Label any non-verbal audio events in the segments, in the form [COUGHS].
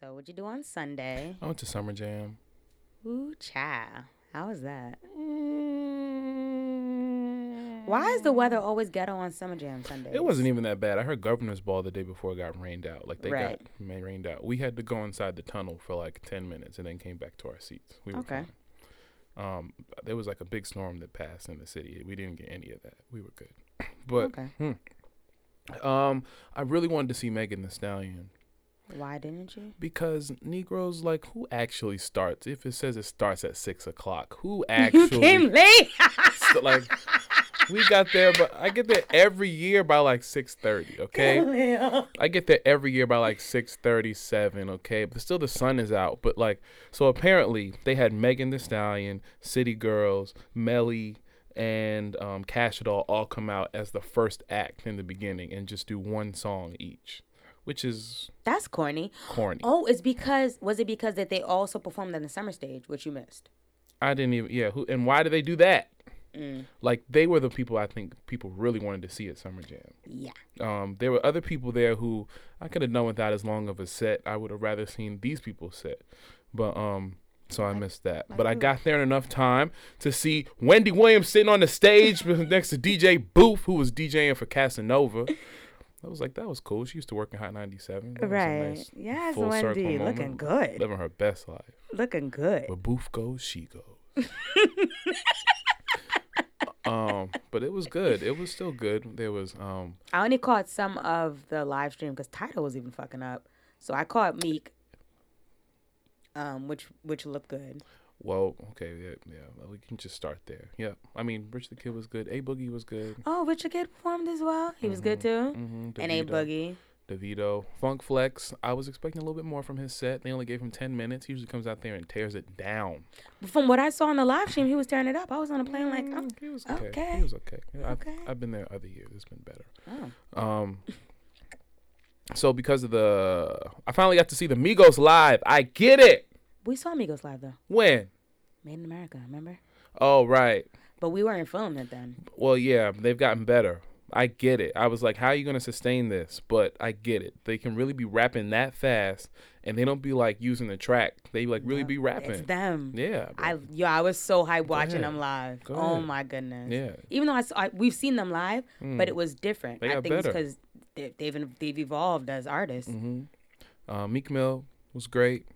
So what'd you do on Sunday? I went to Summer Jam. Ooh, child. How was that? Why is the weather always ghetto on Summer Jam Sundays? It wasn't even that bad. I heard Governor's Ball the day before got rained out. Like they Right. got rained out. We had to go inside the tunnel for like ten minutes and then came back to our seats. We were Okay. fine. Um, there was like a big storm that passed in the city. We didn't get any of that. We were good. [CLEARS THROAT] But Okay. hmm. um, I really wanted to see Megan Thee Stallion Why didn't you? because Negroes like who actually starts. If it says it starts at six o'clock, who [LAUGHS] You actually came [LAUGHS] late. so, like we got there, but I get there every year by like six thirty. [LAUGHS] Okay, I get there every year by like six thirty seven. Okay, but still the sun is out. But like, so apparently they had Megan Thee Stallion, City Girls, Melly, and um, Kash Doll all come out as the first act in the beginning and just do one song each, which is That's corny. corny. Oh, it's because was it because that they also performed on the summer stage, which you missed? I didn't even yeah. Who and why did they do that? Mm. Like they were the people I think people really wanted to see at Summer Jam. Yeah. Um, there were other people there who I could have done without as long of a set. I would have rather seen these people set, but um, so I missed that. But I got there in enough time to see Wendy Williams sitting on the stage [LAUGHS] next to DJ Booth, who was DJing for Casanova. I was like, that was cool. She used to work in Hot 97. That Right. nice yes, Wendy, looking good. Living her best life. Looking good. Where Booth goes, she goes. [LAUGHS] um, but it was good. It was still good. There was um, I only caught some of the live stream because Tidal was even fucking up. So I caught Meek, um, which which looked good. Well, okay, yeah, yeah. We can just start there. Yeah, I mean, Rich the Kid was good. A Boogie was good. Oh, Rich the Kid performed as well. He was good too. Mm-hmm. And A Boogie. DeVito, Funk Flex. I was expecting a little bit more from his set. They only gave him ten minutes. He usually comes out there and tears it down. From what I saw on the live stream, he was tearing it up. I was on a plane like, oh, Mm, he was okay. okay. He was okay. I've, Okay. I've been there other years. It's been better. oh. Um. So because of the, I finally got to see the Migos live. I get it. We saw Migos live though. When? Made in America, remember? Oh right. But we weren't filming it then. Well, yeah, they've gotten better. I get it. I was like, how are you going to sustain this? But I get it. They can really be rapping that fast and they don't be like using the track. They like really be rapping. It's them. Yeah. I yo, I was so hyped watching ahead. them live. Go oh ahead. my goodness. Yeah. Even though I, saw, I we've seen them live, but it was different. They I think it's better. because they, they've they've evolved as artists, hmm Uh, Meek Mill was great.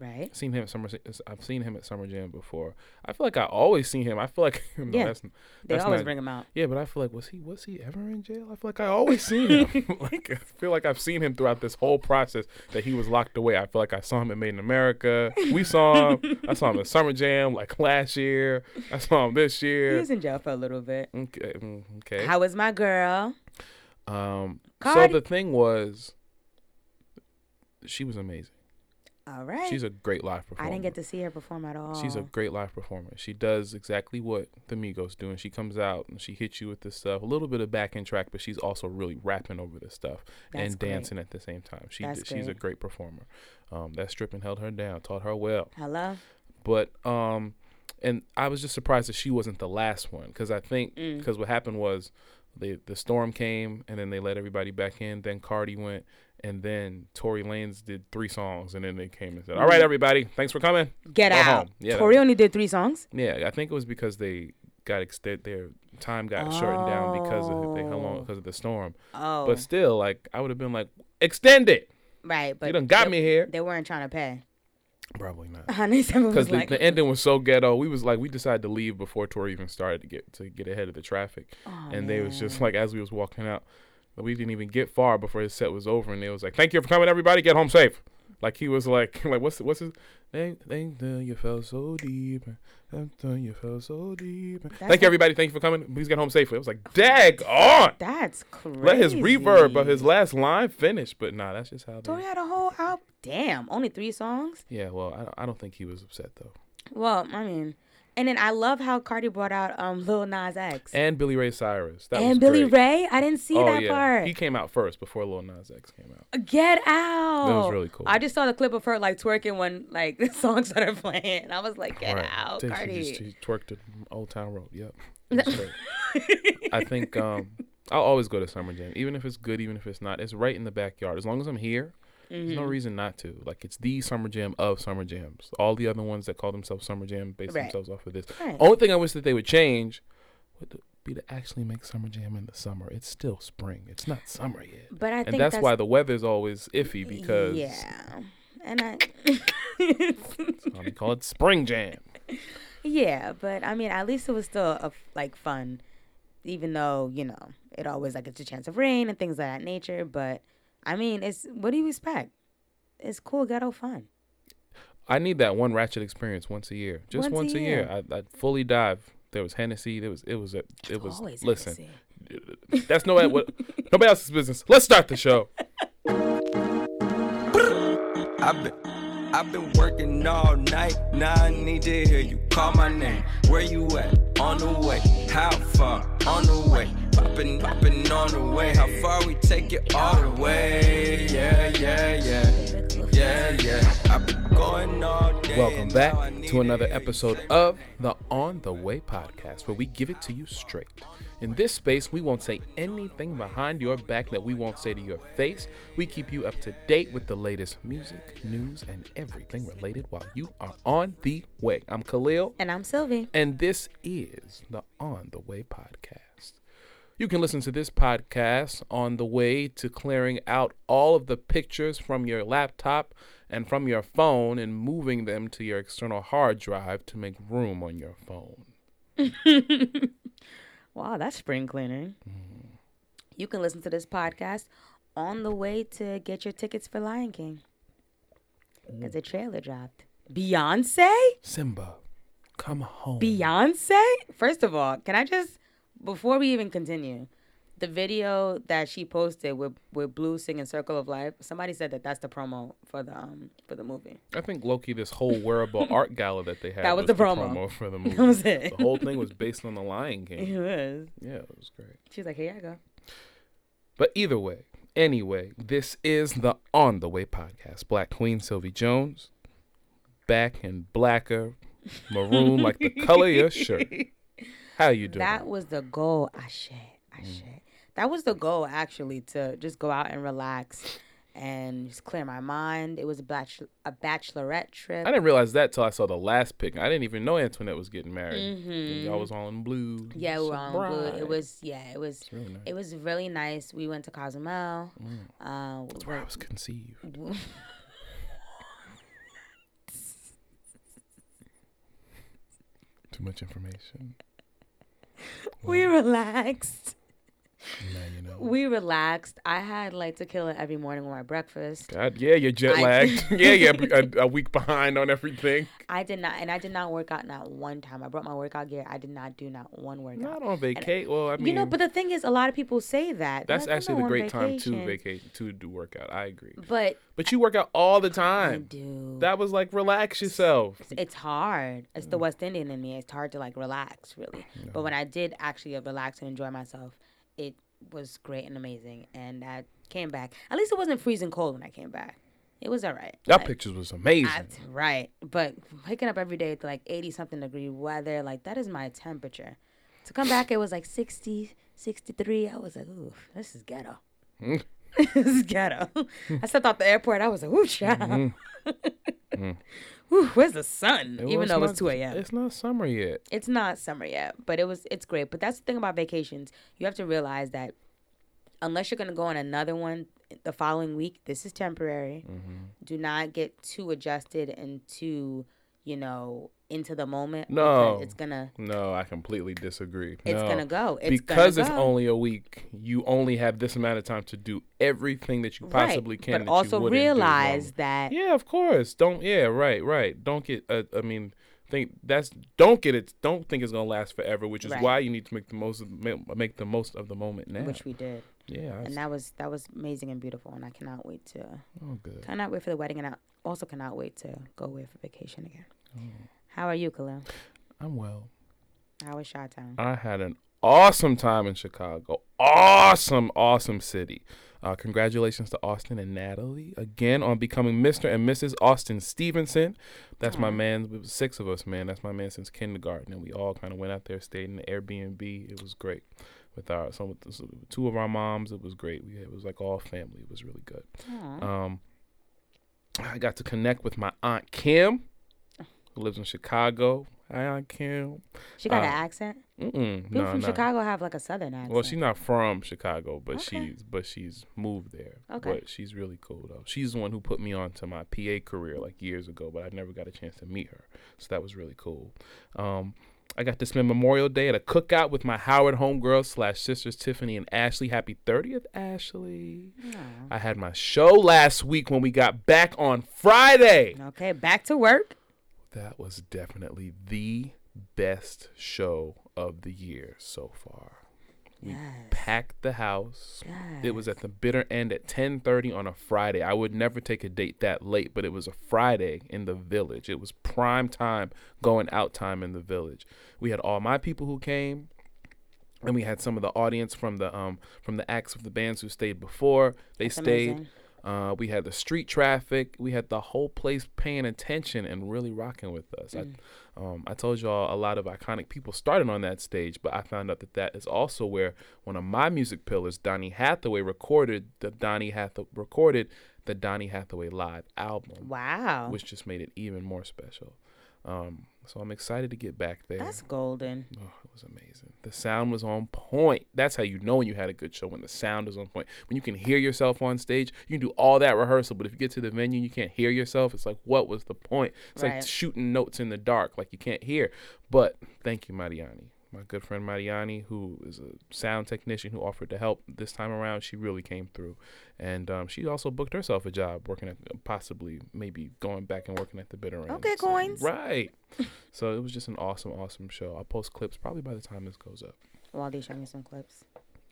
Right? Seen him at summer. I've seen him at Summer Jam before. I feel like I always seen him. I feel like [LAUGHS] no, Yeah. that's, They always not- bring him out. Yeah, but I feel like was he was he ever in jail? I feel like I always seen him. [LAUGHS] [LAUGHS] like I feel like I've seen him throughout this whole process that he was locked away. I feel like I saw him at Made in America. We saw him. I saw him at Summer Jam like last year. I saw him this year. He was in jail for a little bit. Okay. mm, Okay. How was my girl? Um. So the thing was, she was amazing. All right. She's a great live performer. I didn't get to see her perform at all. She's a great live performer. She does exactly what the Migos do, and she comes out and she hits you with this stuff. A little bit of back end track, but she's also really rapping over this stuff That's and great. dancing at the same time. She That's d- she's a great. performer. Um, that stripping held her down, taught her well. Hello. But um, and I was just surprised that she wasn't the last one because I think Mm. because what happened was the the storm came and then they let everybody back in. Then Cardi went. And then Tory Lanez did three songs, and then they came and said, mm. "All right, everybody, thanks for coming." Get Go out. home. Yeah, Tory only did three songs. Yeah, I think it was because they got extended. Their time got shortened down because of they, how long Oh. because of the storm. Oh, But still, like I would have been like, extend it. right. But you done got they, me here. They weren't trying to pay. Probably not. [LAUGHS] Because the, like, the ending was so ghetto. We was like, we decided to leave before Tory even started to get to get ahead of the traffic, oh, and they was just like, as we was walking out, we didn't even get far before his set was over, and they was like, thank you for coming, everybody, get home safe. Like he was like, [LAUGHS] like what's what's his? Thank, you fell so deep. Thank you fell so deep. Thank you everybody. Thank you for coming. Please get home safely. It was like, dag on. That's crazy. Let his reverb of his last line finish, but nah, that's just how. They, had a whole album. Damn, only three songs. yeah, well, I I don't think he was upset though. Well, I mean, and then I love how Cardi brought out um Lil Nas X And Billy Ray Cyrus. That was and Billy great. Ray. I didn't see oh that yeah, part. he came out first before Lil Nas X came out. Get out. That was really cool. I just saw the clip of her like twerking when like [LAUGHS] the song started playing. and I was like, get Right. out, She Cardi. just- She twerked at Old Town Road. Yep. It was great. [LAUGHS] I think um, I'll always go to Summer Jam, even if it's good, even if it's not. It's right in the backyard. As long as I'm here, There's no mm-hmm. reason not to. Like it's the summer jam of summer jams. All the other ones that call themselves summer jam base Right. themselves off of this. Right. Only thing I wish that they would change would be to actually make summer jam in the summer. It's still spring. It's not summer yet. But I and think that's, why the weather's always iffy because yeah, and I call it spring jam. yeah, but I mean, at least it was still a, like fun, even though you know it always like it's a chance of rain and things of that nature. But I mean, it's what do you expect? It's cool ghetto fun. I need that one ratchet experience once a year. Just Once a once, a year. year. I, I'd fully dive. There was Hennessy. There was it was a, it was Always listen. Hennessy. That's no what nobody else's business. Let's start the show. I've been, I've been working all night. Now I need to hear you call my name. Where you at? On the way. How far? On the way. Popping, popping on the way. How far we take it all the way? Yeah, yeah, yeah. Yeah, yeah. I've been going all day. Welcome back now I need to another episode of the On the Way podcast, where we give it to you straight. In this space, we won't say anything behind your back that we won't say to your face. We keep you up to date with the latest music, news, and everything related while you are on the way. I'm Khalil, And I'm Sylvie. and this is the On the Way podcast. You can listen to this podcast on the way to clearing out all of the pictures from your laptop and from your phone and moving them to your external hard drive to make room on your phone. [LAUGHS] Wow, that's spring cleaning. Mm-hmm. You can listen to this podcast on the way to get your tickets for Lion King. Because the trailer dropped. Beyonce? Simba, come home. Beyonce? First of all, can I just, before we even continue, the video that she posted with, with Blue singing Circle of Life, somebody said that that's the promo for the um for the movie. I think Loki, this whole wearable art gala that they had, That was the promo. for the [LAUGHS] movie. That was it. The whole thing was based on the Lion King. It was. Yeah, it was great. She was like, here I go. But either way, anyway, this is the On the Way podcast. Black Queen Sylvie Jones, back in blacker, maroon like the color of your shirt. [LAUGHS] How you doing? That was the goal. Ashe, Ashe. That was the goal, actually, to just go out and relax and just clear my mind. It was a, bachelor, a bachelorette trip. I didn't realize that till I saw the last pic. I didn't even know Antoinette was getting married. Mm-hmm. Y'all was all in blue. Yeah, we were on blue. It was yeah, it was really nice. it was really nice. We went to Cozumel. Uh, That's where I was conceived. [LAUGHS] Too much information. We relaxed. Now you know. We relaxed. I had like tequila every morning with my breakfast. God, yeah, you're jet I- lagged. yeah, yeah, [LAUGHS] a, a week behind on everything. I did not, and I did not work out not one time. I brought my workout gear. I did not do not one workout. Not on vacate. Well, I mean, you know, but the thing is, a lot of people say that. That's like, "Oh, actually no, the great time to vacation." vacation to do workout. I agree. But But you work out all the time. I do. That was like relax yourself. it's hard. It's Mm. the West Indian in me. It's hard to like relax, really. But when I did actually relax and enjoy myself, it was great and amazing. And I came back. At least it wasn't freezing cold when I came back. It was all right. That Like, pictures was amazing. That's right. But waking up every day to like 80 something degree weather, like that is my temperature. To come back, it was like 60, 63. I was like, ooh, this is ghetto. Mm. Mm. this is ghetto. I stepped out the airport. I was like, ooh, child. [LAUGHS] Ooh, where's the sun? Mm-hmm. It Even though it was 2 a.m. It's not summer yet. It's not summer yet, but it was. It's great. But that's the thing about vacations. You have to realize that unless you're gonna go on another one the following week, this is temporary. Mm-hmm. Do not get too adjusted and too, you know, into the moment. No. it's gonna. No, I completely disagree. It's No. gonna go. It's because gonna it's go. only a week, you only have this amount of time to do everything that you possibly right. can. But also realize that Yeah, of course. Don't. Yeah, right, right. Don't get. Uh, I mean, think that's. Don't get it. Don't think it's gonna last forever. Which is Right. why you need to make the most. Of, make the most of the moment now. which we did, yeah. And that was that was amazing and beautiful, and I cannot wait to oh, good. cannot wait for the wedding, and I also cannot wait to go away for vacation again. Oh. How are you, Khalil? I'm well. How was Shot Town? I had an awesome time in Chicago. Awesome, awesome city. Uh, congratulations to Austin and Natalie again on becoming Mr. and Mrs. Austin Stevenson. That's my man. It was six of us, man. That's my man since kindergarten, and we all kind of went out there, stayed in the Airbnb. It was great with our some with the, two of our moms. It was great. We it was like all family. It was really good. Um, I got to connect with my aunt Kim, who lives in Chicago. Hi, Aunt Kim. She got Uh, an accent. Mm-mm, People no, from no. Chicago have like a southern accent. Well, she's not from Chicago, but Okay. she's but she's moved there. Okay. But she's really cool though. She's the one who put me on to my PA career like years ago, but I never got a chance to meet her. So that was really cool. Um, I got to spend Memorial Day at a cookout with my Howard homegirls slash sisters Tiffany and Ashley. Happy 30th, Ashley. I had my show last week when we got back on Friday. Okay, back to work. That was definitely the best show of the year so far. We Yes. packed the house. Yes. It was at the bitter end at 10:30 on a Friday. I would never take a date that late, but it was a Friday in the village. It was prime time going out time in the village. We had all my people who came and we had some of the audience from the um from the acts of the bands who stayed before. They That's stayed. amazing. Uh, we had the street traffic. We had the whole place paying attention and really rocking with us. Mm. I, um, I told y'all a lot of iconic people started on that stage, but I found out that that is also where one of my music pillars, Donny Hathaway, recorded the Donny Hathaway recorded the Donny Hathaway live album, Wow. which just made it even more special. Um, so I'm excited to get back there. That's golden. Oh, was amazing. The sound was on point. That's how you know when you had a good show when the sound is on point. When you can hear yourself on stage, you can do all that rehearsal, but if you get to the venue and you can't hear yourself, it's like, what was the point? It's like shooting notes in the dark, like you can't hear. But thank you, Mariani. My good friend Mariani, who is a sound technician who offered to help this time around, she really came through. And um, she also booked herself a job working at possibly maybe going back and working at the bitter end. Okay, So- coins. Right. [LAUGHS] so it was just an awesome, awesome show. I'll post clips probably by the time this goes up. Waldy, show me some clips.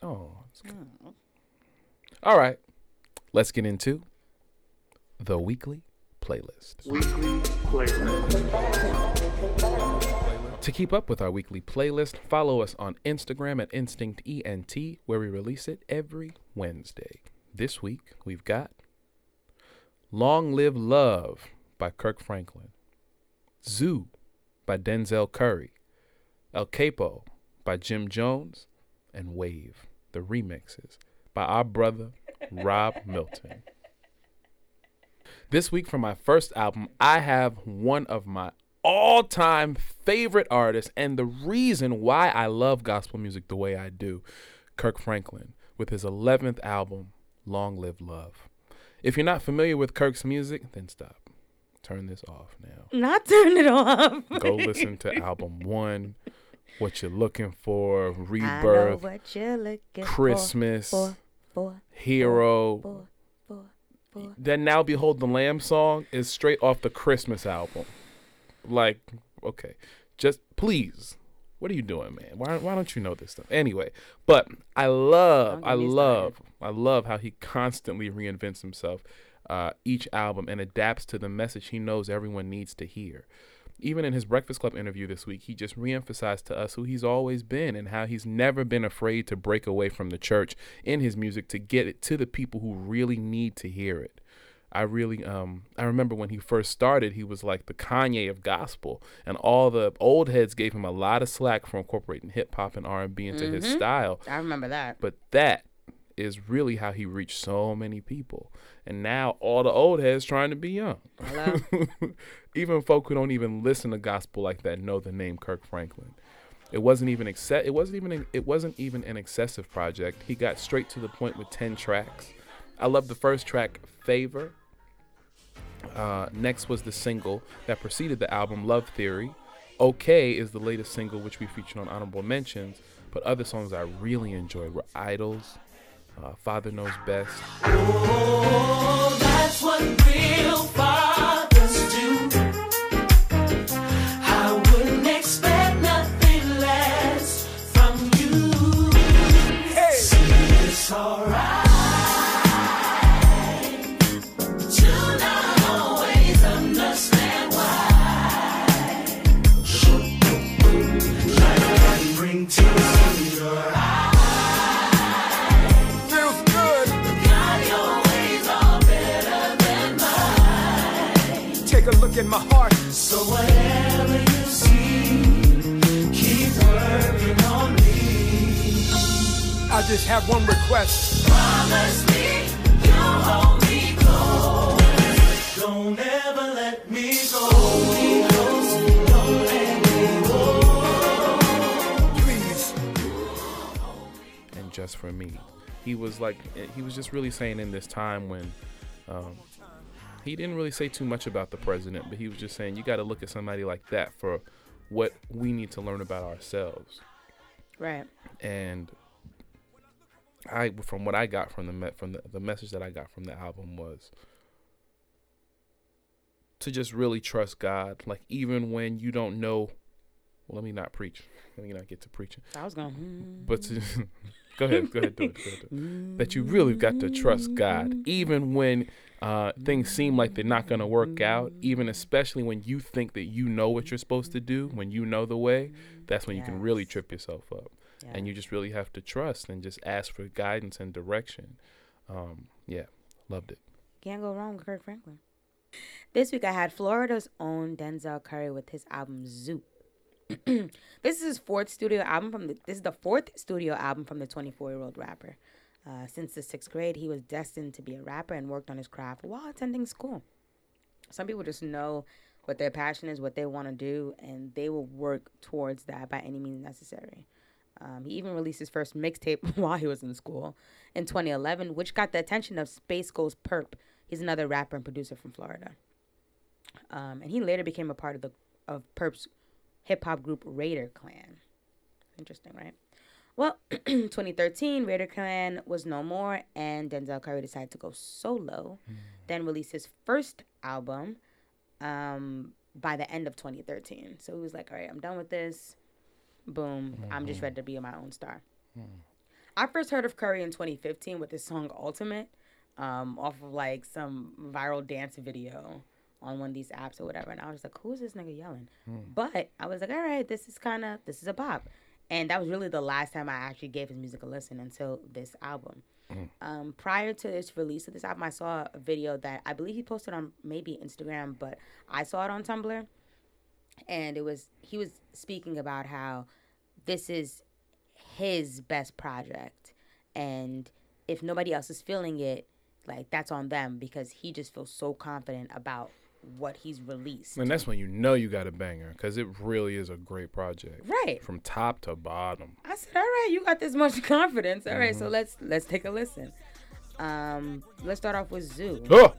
Oh, that's good. Oh. All right. Let's get into the weekly playlist. Weekly playlist. To keep up with our weekly playlist, follow us on Instagram at Instinct ENT, where we release it every Wednesday. This week, we've got Long Live Love by Kirk Franklin, Zoo by Denzel Curry, El Capo by Jim Jones, and Wave, the remixes by our brother Rob Milton. This week, for my first album, I have one of my all time favorite artist and the reason why I love gospel music the way I do Kirk Franklin with his 11th album, Long Live Love. If you're not familiar with Kirk's music, then stop. Turn this off now. Not turn it off. Go [LAUGHS] listen to album one, What You're Looking For, I know Rebirth, what you're looking Christmas, for. For, Hero. for, for. Then Now Behold the Lamb song is straight off the Christmas album. Like, okay, just please, what are you doing, man? Why why don't you know this stuff? Anyway, but I love, I love, I love how he constantly reinvents himself uh, each album and adapts to the message he knows everyone needs to hear. Even in his Breakfast Club interview this week, he just reemphasized to us who he's always been and how he's never been afraid to break away from the church in his music to get it to the people who really need to hear it. I really um I remember when he first started, he was like the Kanye of gospel, and all the old heads gave him a lot of slack for incorporating hip hop and R and B into his style. I remember that. But that is really how he reached so many people. And now all the old heads trying to be young. [LAUGHS] Even folk who don't even listen to gospel like that know the name Kirk Franklin. It wasn't even exce- it wasn't even it wasn't even an excessive project. He got straight to the point with 10 tracks. I love the first track, Favor. Uh, next was the single that preceded the album, Love Theory. Okay is the latest single, which we featured on Honorable Mentions. But other songs I really enjoyed were Idols, uh, Father Knows Best, That's request. Promise me you'll hold me close. Don't ever let me go. Hold me close. Don't let me go. Please. And just for me, he was like, he was just really saying in this time when. Um, he didn't really say too much about the president, but he was just saying you got to look at somebody like that for what we need to learn about ourselves. Right. And I, from what I got from the from the, the message that I got from the album was to just really trust God, like even when you don't know. Well, let me not preach. Let me not get to preaching. I was going. Hmm. But to, [LAUGHS] go ahead, go ahead, do it. Go ahead, do it. That you really got to trust God, even when uh, things seem like they're not going to work out. Even especially when you think that you know what you're supposed to do, when you know the way, that's when you can really trip yourself up. Yeah. And you just really have to trust and just ask for guidance and direction. Um, yeah, loved it. Can't go wrong with Kirk Franklin. This week I had Florida's own Denzel Curry with his album Zoo. [CLEARS THROAT] this is his fourth studio album from the. This is the fourth studio album from the 24-year-old rapper. Uh, since the sixth grade, he was destined to be a rapper and worked on his craft while attending school. Some people just know what their passion is, what they want to do, and they will work towards that by any means necessary. Um, he even released his first mixtape [LAUGHS] while he was in school in 2011, which got the attention of SpaceGhostPurrp. He's another rapper and producer from Florida. Um, and he later became a part of the of Purrp's hip hop group Raider Clan. Interesting, right? Well, [CLEARS THROAT] 2013, Raider Clan was no more, and Denzel Curry decided to go solo. Then released his first album um, by the end of 2013. So he was like, "All right, I'm done with this. Boom, I'm just ready to be my own star." I first heard of Curry in 2015 with his song Ultimate, um, off of like some viral dance video on one of these apps or whatever. And I was like, who is this nigga yelling? But I was like, all right, this is kind of, this is a pop. And that was really the last time I actually gave his music a listen until this album. Um, prior to this release of this album, I saw a video that I believe he posted on maybe Instagram, but I saw it on Tumblr. And it was, he was speaking about how this is his best project. And if nobody else is feeling it like that's on them because he just feels so confident about what he's released. And that's when you know you got a banger because it really is a great project. right. From top to bottom. i said all right you got this much [LAUGHS] confidence. All right, so let's let's take a listen. Um let's start off with zoo. Oh!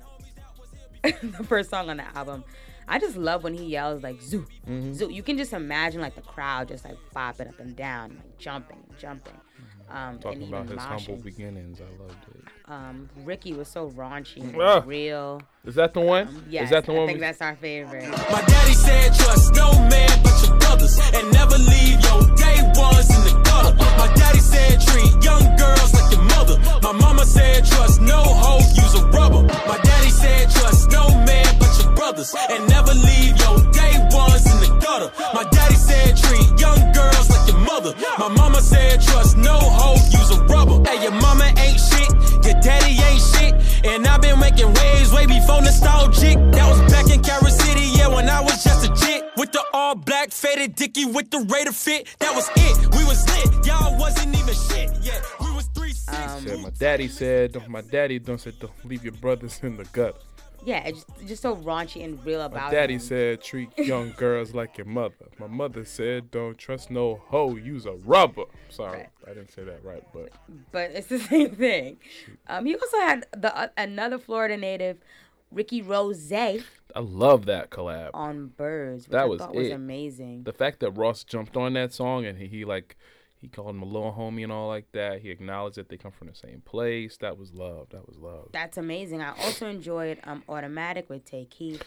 [LAUGHS] the first song on the album i just love when he yells like zoo Mm-hmm. zoo you can just imagine like the crowd just like bopping up and down like jumping jumping um Talking and about even his humble beginnings. I loved it. um ricky was so raunchy and Ah. real Is that the one? Yes, Is that the I one? think we- that's our favorite. My daddy said trust no man but your brothers and never leave your day ones in the gutter. My daddy said treat young girls like your mother. My mama said trust no hoe, use a rubber. My daddy said trust no man but your brothers and never leave your day ones in the gutter. My daddy said treat young girls like your mother. My mama said trust no hoe, use a rubber. Hey, your mama ain't shit, your daddy ain't shit, and I've been making waves way before nostalgic. That was back in Carol City, yeah, when I was just a chick with the all black faded dicky with the Raider fit. That was it. We was lit, y'all wasn't even shit. Yeah, we was three six. Um, Said my daddy said, my daddy don't said don't leave your brothers in the gut. Yeah, it's just, just so raunchy and real about it. Daddy him. said treat young [LAUGHS] girls like your mother. My mother said don't trust no hoe, use a rubber. Sorry, Right. I didn't say that right, but but it's the [LAUGHS] same thing. Um, he also had the uh, another Florida native, Ricky Rose, I love that collab. on Birds, which That I was thought was amazing. the fact that Ross jumped on that song and he, he like he called him a little homie and all like that. He acknowledged that they come from the same place. That was love. That was love. That's amazing. I also enjoyed um, Automatic with Tay Keith.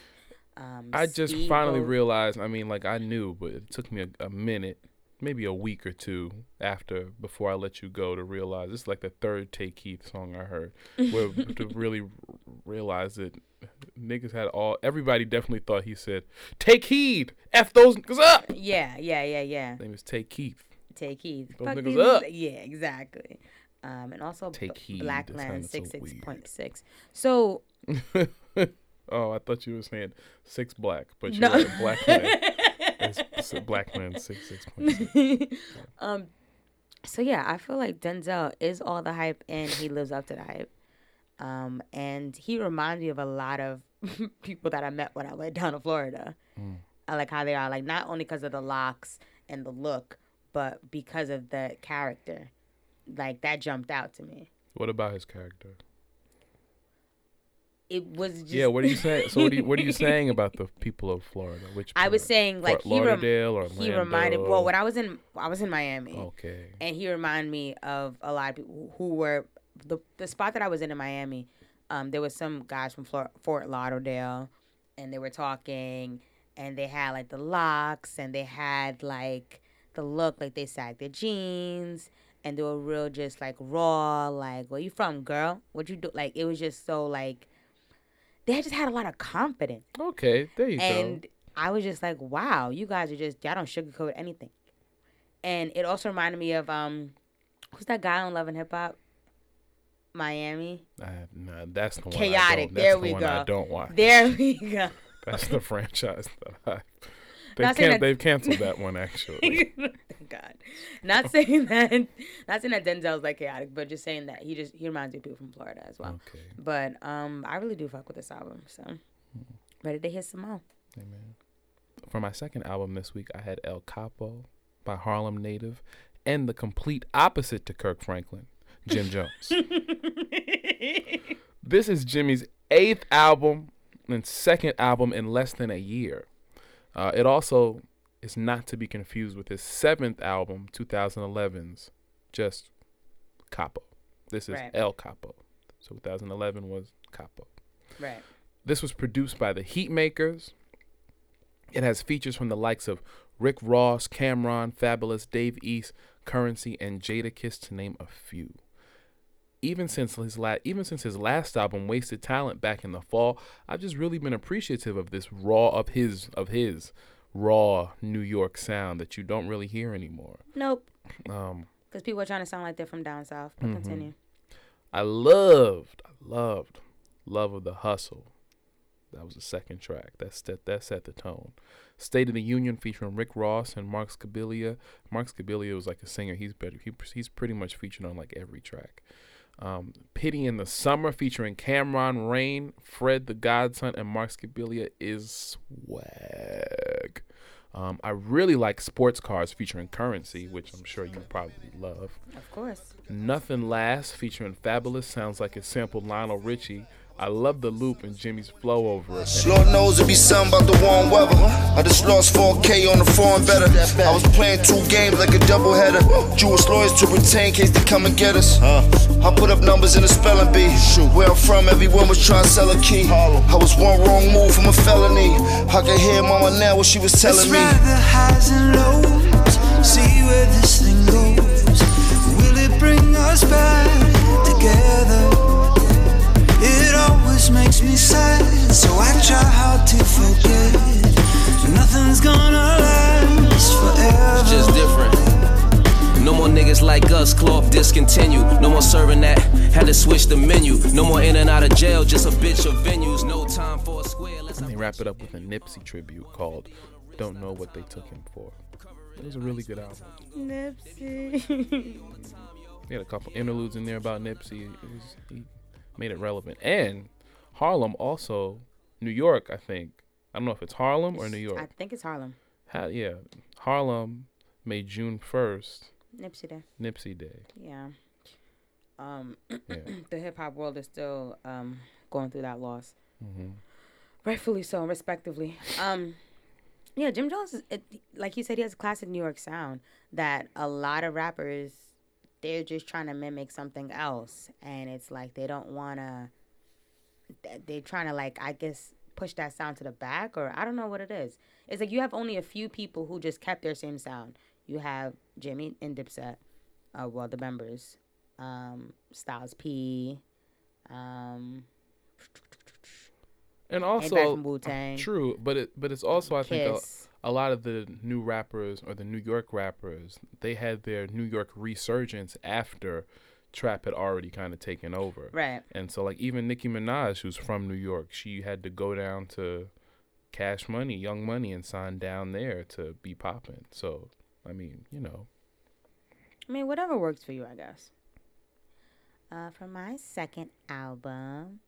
Um, I just finally Speedboat. realized. I mean, like I knew, but it took me a, a minute, maybe a week or two after before I let you go to realize it's like the third Tay Keith song I heard, where [LAUGHS] to really r- realize that niggas had all. Everybody definitely thought he said, "Take heed, f those niggas up." Yeah, yeah, yeah, yeah. His name is Take Keith. Take heed. Those Fuck these- up. Yeah, exactly. Um, and also Take B- heed. Blackland That six so six weird. point six. So [LAUGHS] oh, I thought you were saying six black, but you're No. right, black man. It's, [LAUGHS] it's a black man six six point six. [LAUGHS] um, so yeah, I feel like Denzel is all the hype and he lives up to the hype. Um, and he reminds me of a lot of people that I met when I went down to Florida. I like how they are, like not only because of the locks and the look, but because of the character. like that jumped out to me. What about his character? It was just yeah, what are you saying? So what are you, what are you [LAUGHS] saying about the people of Florida? Which I was saying like Fort he rem- Lauderdale or he reminded Orlando? well when I was in I was in Miami. Okay. and he reminded me of a lot of people who were the the spot that I was in in Miami. Um, there was some guys from Flor- Fort Lauderdale, and they were talking, and they had like the locks, and they had like the look, like they sagged their jeans, and they were real just like raw, like where you from, girl? What you do? Like it was just so like they just had a lot of confidence. Okay, there you And go. And I was just like, wow, you guys are just y'all don't sugarcoat anything. And it also reminded me of um, who's that guy on Love and Hip Hop? Miami. I, that's the one. I Chaotic. There the we one I go. don't watch. There we go. [LAUGHS] That's the franchise that I. They've, Not saying that- they've canceled that one actually. [LAUGHS] Thank God. Not saying that. Not saying that Denzel's like chaotic, but just saying that he just he reminds me of people from Florida as well. okay, But um, I really do fuck with this album. So ready to hear some more. amen. For my second album this week, I had El Capo by Harlem Native, and the complete opposite to Kirk Franklin, Jim Jones. [LAUGHS] This is Jimmy's eighth album and second album in less than a year. Uh, it also is not to be confused with his seventh album, 2011's Just Capo. This is Right. El Capo. So 2011 was Capo. Right. This was produced by the Heatmakers. It has features from the likes of Rick Ross, Cam'ron, Fabolous, Dave East, Currency, and Jada Jadakiss, to name a few. Even since his la- even since his last album, Wasted Talent, back in the fall, I've just really been appreciative of this raw of his of his raw New York sound that you don't really hear anymore. Nope. Um, Because people are trying to sound like they're from down south. But Mm-hmm. continue. I loved, I loved, love of the hustle. That was the second track. That set that set the tone. State of the Union featuring Rick Ross and Marc Scibilia. Marc Scibilia was like a singer. He's better. He, he's pretty much featured on like every track. Um, Pity in the Summer featuring Cam'ron Rain, Fred the Godson, and Marc Scibilia is swag. Um, I really like Sports Cars featuring Currency, which I'm sure you probably love. Of course. Nothing Lasts featuring Fabolous sounds like it sampled Lionel Richie. I love the loop and Jimmy's flow over it. Lord knows it be something about the warm weather. I just lost 4K on the foreign better. I was playing two games like a doubleheader. Jewish lawyers to retain case they come and get us. I put up numbers in a spelling bee. Where I'm from, everyone was trying to sell a key. I was one wrong move from a felony. I can hear mama now what she was telling Let's me. ride the highs and lows, see where this thing goes. Will it bring us back together? It always makes me sad, so I try hard to forget. Nothing's gonna last forever. It's just different. No more niggas like us, cloth discontinue. No more serving that, had to switch the menu. No more in and out of jail, just a bitch of venues. No time for a square. Let's wrap it up with a Nipsey tribute called Don't Know What They Took Him For. It was a really good album. Nipsey. He had a couple interludes in there about Nipsey. It was, he made it relevant. And Harlem also, New York, I think. I don't know if it's Harlem or New York. I think it's Harlem. Ha- yeah, Harlem made June 1st Nipsey Day. Nipsey Day. Yeah. Um, [CLEARS THROAT] Yeah. the hip hop world is still um going through that loss. Mm-hmm. Rightfully so, and respectively. Um, yeah, Jim Jones is it, like you said, he has a classic New York sound that a lot of rappers they're just trying to mimic something else, and it's like they don't wanna. They're trying to like I guess push that sound to the back, or I don't know what it is. It's like you have only a few people who just kept their same sound. You have Jimmy and Dipset, uh, well the members, um, Styles P, um, And also, from Wu Tang. True, but it but it's also I think Kiss. A lot of the new rappers or the New York rappers they had their New York resurgence after trap had already kind of taken over. Right. And so like even Nicki Minaj who's from New York, she had to go down to Cash Money, Young Money and sign down there to be popping. So, I mean, you know, I mean, whatever works for you, I guess. Uh, for my second album,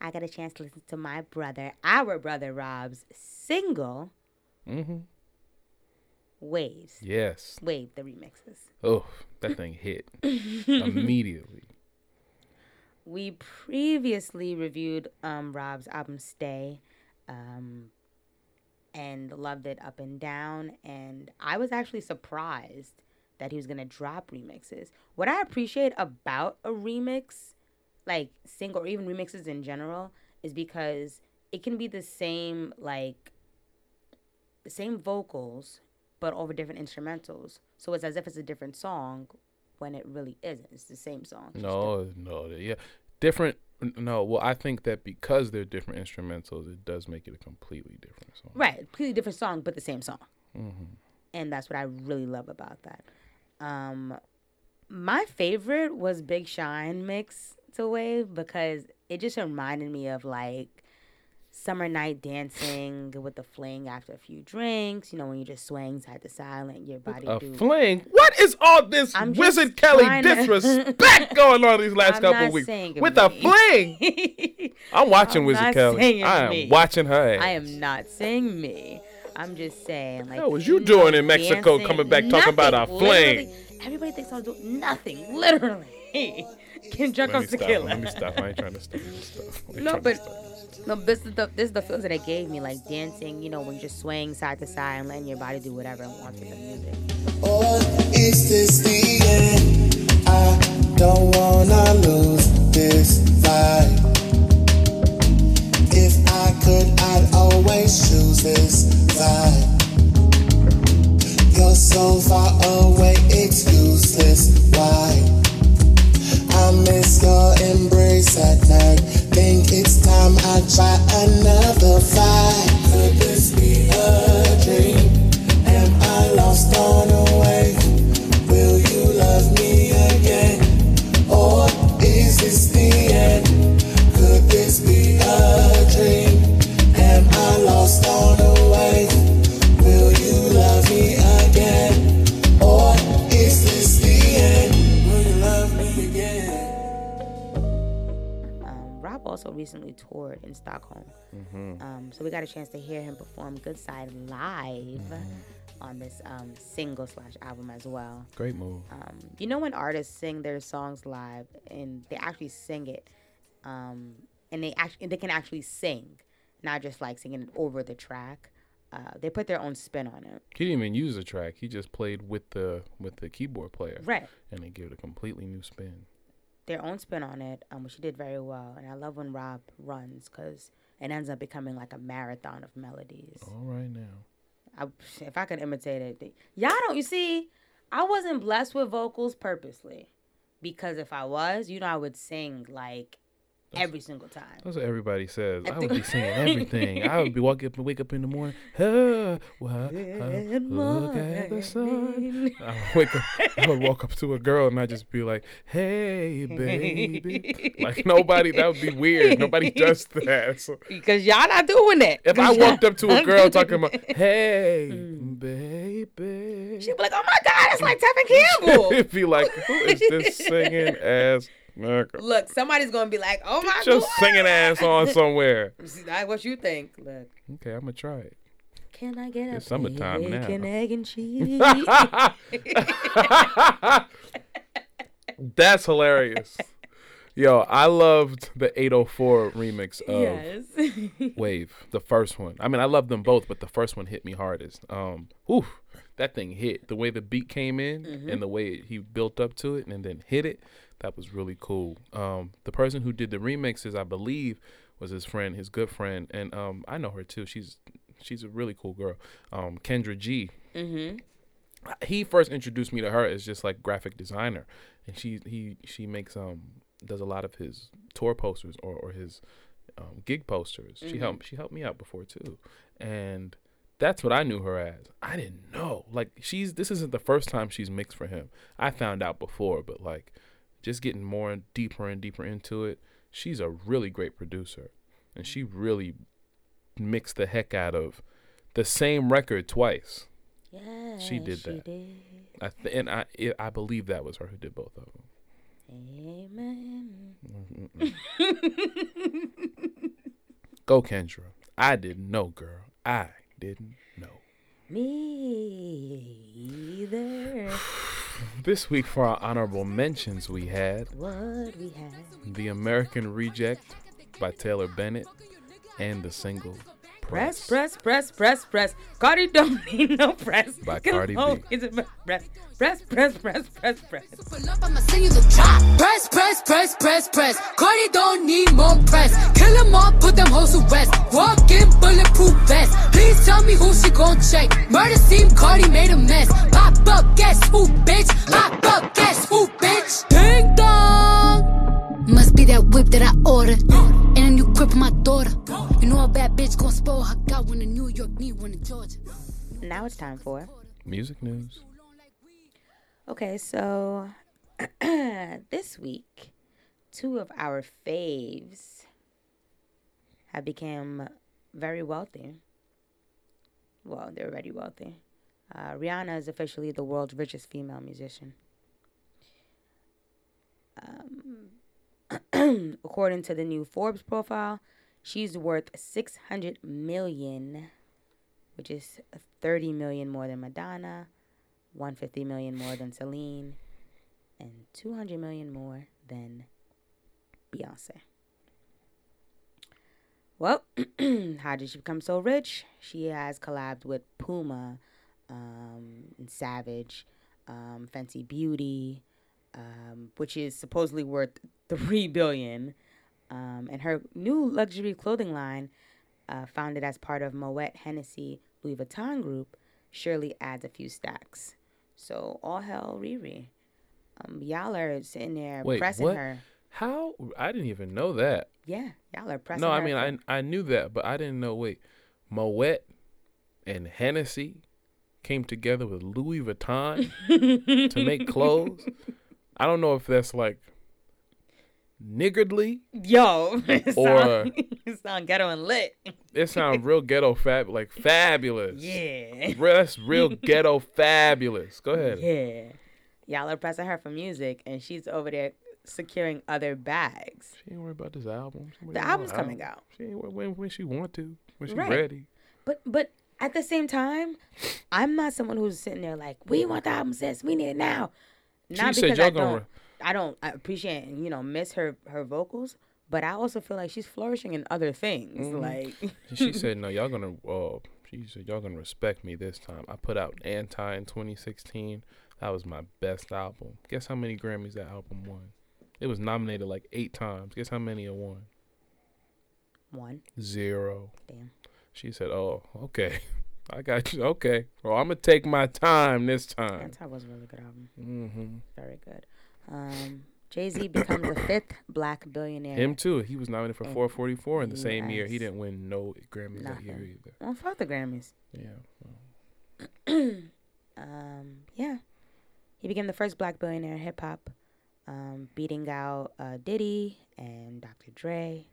I got a chance to listen to my brother, our brother Rob's single, mhm. Waves. Yes. Wave the remixes. Oh, that thing hit [LAUGHS] immediately. We previously reviewed um, Rob's album Stay um, and loved it up and down. And I was actually surprised that he was going to drop remixes. What I appreciate about a remix, like single or even remixes in general, is because it can be the same, like, the same vocals, but over different instrumentals. So it's as if it's a different song when it really isn't. It's the same song. No, no, yeah, different. No, well, I think that because they're different instrumentals, it does make it a completely different song. Right, completely different song, but the same song. And that's what I really love about that. Um, my favorite was Big Shine mix to Wave because it just reminded me of like summer night dancing with the fling after a few drinks. You know, when you're just swaying side to side, letting your body A do. fling. What is all this I'm Wizard Kelly trying to- disrespect [LAUGHS] going on these last I'm couple weeks with a fling? [LAUGHS] I'm watching I'm Wizard Kelly. I am me. watching her. Ass. I am not saying me. I'm just saying like Hell was you doing in Mexico dancing- coming back talking about a fling? Everybody thinks I was doing nothing. Literally. [LAUGHS] Getting drunk Let on me stop. tequila. Let me stop. I ain't trying to stop. This stuff. I ain't No, trying to but stop. no, this is the this is the feels that it gave me, like dancing. You know, when you're just swaying side to side and letting your body do whatever it wants with the music. Or is this the end? I don't wanna lose this vibe. If I could, I'd always choose this vibe. You're so far away, it's useless. Why? I miss your embrace at night. So we got a chance to hear him perform "Good Side" live on this um, single slash album as well. Great move. Um, you know when artists sing their songs live and they actually sing it, um, and they actually they can actually sing, not just like singing it over the track. Uh, they put their own spin on it. He didn't even use the track. He just played with the with the keyboard player, Right. and they gave it a completely new spin. Their own spin on it, um, which he did very well. And I love when Rob runs because it ends up becoming like a marathon of melodies. All right now. I, if I could imitate it, y'all don't. You see, I wasn't blessed with vocals purposely, because if I was, you know, I would sing like every single time. That's what everybody says. I I would be singing [LAUGHS] everything. I would be walking up and wake up in the morning. Ah, well, ah, look at the sun. [LAUGHS] I would wake up. I would walk up to a girl and I just be like, "Hey, baby." [LAUGHS] Like nobody. That would be weird. Nobody does that. So Because y'all not doing that. if I walked up to a girl talking about, "Hey, Mm. baby," she'd be like, "Oh my God, it's like Tevin Campbell." it'd be like, "Who is this singing ass nigga?" Look, somebody's gonna be like, "Oh my god. Just singing ass on [LAUGHS] somewhere. That's what you think. Look, Okay, I'm gonna try it. can I get a It's summertime now. bacon, egg, and cheese? [LAUGHS] That's hilarious. Yo, I loved the 804 remix of yes. [LAUGHS] Wave, the first one. I mean, I love them both, but the first one hit me hardest. Um, whew, that thing hit. The way the beat came in and the way he built up to it and then hit it, that was really cool. Um, the person who did the remixes, I believe, was his friend, his good friend, and um, I know her too. She's she's a really cool girl. Um, Kendra G. mm-hmm. he first introduced me to her as just like graphic designer and she he she makes um does a lot of his tour posters or, or his um, gig posters she helped she helped me out before too and that's what i knew her as i didn't know like she's this isn't the first time she's mixed for him i found out before but like just getting more and deeper and deeper into it she's a really great producer and she really mixed the heck out of the same record twice Yeah, She did that. did. I th- and I it, I believe that was her who did both of them. Amen. Go Kendra. I didn't know, girl. I didn't know. Me either. This week for our honorable mentions, we had What we had. The American Reject by Taylor Bennett and the single Press, press, press, press, press. Cardi don't need no press. By Come Cardi B. on, It's a press, press, press, press, press, press. Pull up, I'ma send you the drop. Press, press, press, press, press. Cardi don't need more press. Kill them all, put them hoes to rest. Walk in bulletproof vest. Please tell me who she gon' check. Murder scene, Cardi made a mess. Pop up, guess who, bitch? Pop up, guess who, bitch? Ding dong. Must be that whip that I ordered. And a new crib for my daughter. You know a bad bitch gon' spoil her. Got one in New York, need one in Georgia. Now it's time for. Music news. Okay, so [CLEARS THROAT] this week, two of our faves have become very wealthy. Well, they're already wealthy. Uh, Rihanna is officially the world's richest female musician. Um, [CLEARS THROAT] according to the new Forbes profile, she's worth 600 million, which is 30 million more than Madonna, 150 million more than Celine, and 200 million more than Beyonce. Well, [CLEARS THROAT] how did she become so rich? She has collabed with Puma, um, and Savage, um, Fenty Beauty, um, which is supposedly worth [LAUGHS] three billion. Um, and her new luxury clothing line, uh, founded as part of Moet Hennessy Louis Vuitton Group, surely adds a few stacks. So all hell Riri. Um, y'all are sitting there Wait, pressing what? her. How? I didn't even know that. Yeah, y'all are pressing No, I mean for- I I knew that, but I didn't know. Wait, Moet and Hennessy came together with Louis Vuitton [LAUGHS] to make clothes. I don't know if that's like niggardly. Yo, [LAUGHS] it Or- sound, [LAUGHS] it sound ghetto and lit. It sounds real ghetto fab, like fabulous. Yeah. Re- That's real ghetto fabulous. Go ahead. Yeah. Y'all are pressing her for music, and she's over there securing other bags. She ain't worried about this album. Worried The album's coming album. out. She ain't when when she want to, when she Right. ready. But but at the same time, I'm not someone who's sitting there like, we want the album, sis. We need it now. Not She said because y'all I gonna don't, I don't I appreciate and you know miss her her vocals, but I also feel like she's flourishing in other things. Mm-hmm. Like [LAUGHS] she [LAUGHS] said, "No, y'all gonna." Uh, she said, "Y'all gonna respect me this time." I put out Anti in 2016. That was my best album. Guess how many Grammys that album won? It was nominated like eight times. Guess how many it won? one, Zero. damn. She said, "Oh, okay, [LAUGHS] I got you. Okay, well, I'm gonna take my time this time." Anti was a really good album. hmm Very good. Um, Jay Z [COUGHS] becomes the fifth black billionaire. Him too. He was nominated for 444 in the same year. He didn't win no Grammys that year either. Well, fuck the Grammys. Yeah. [COUGHS] Um, yeah. He became the first black billionaire in hip hop, um, beating out uh, Diddy and Dr. Dre.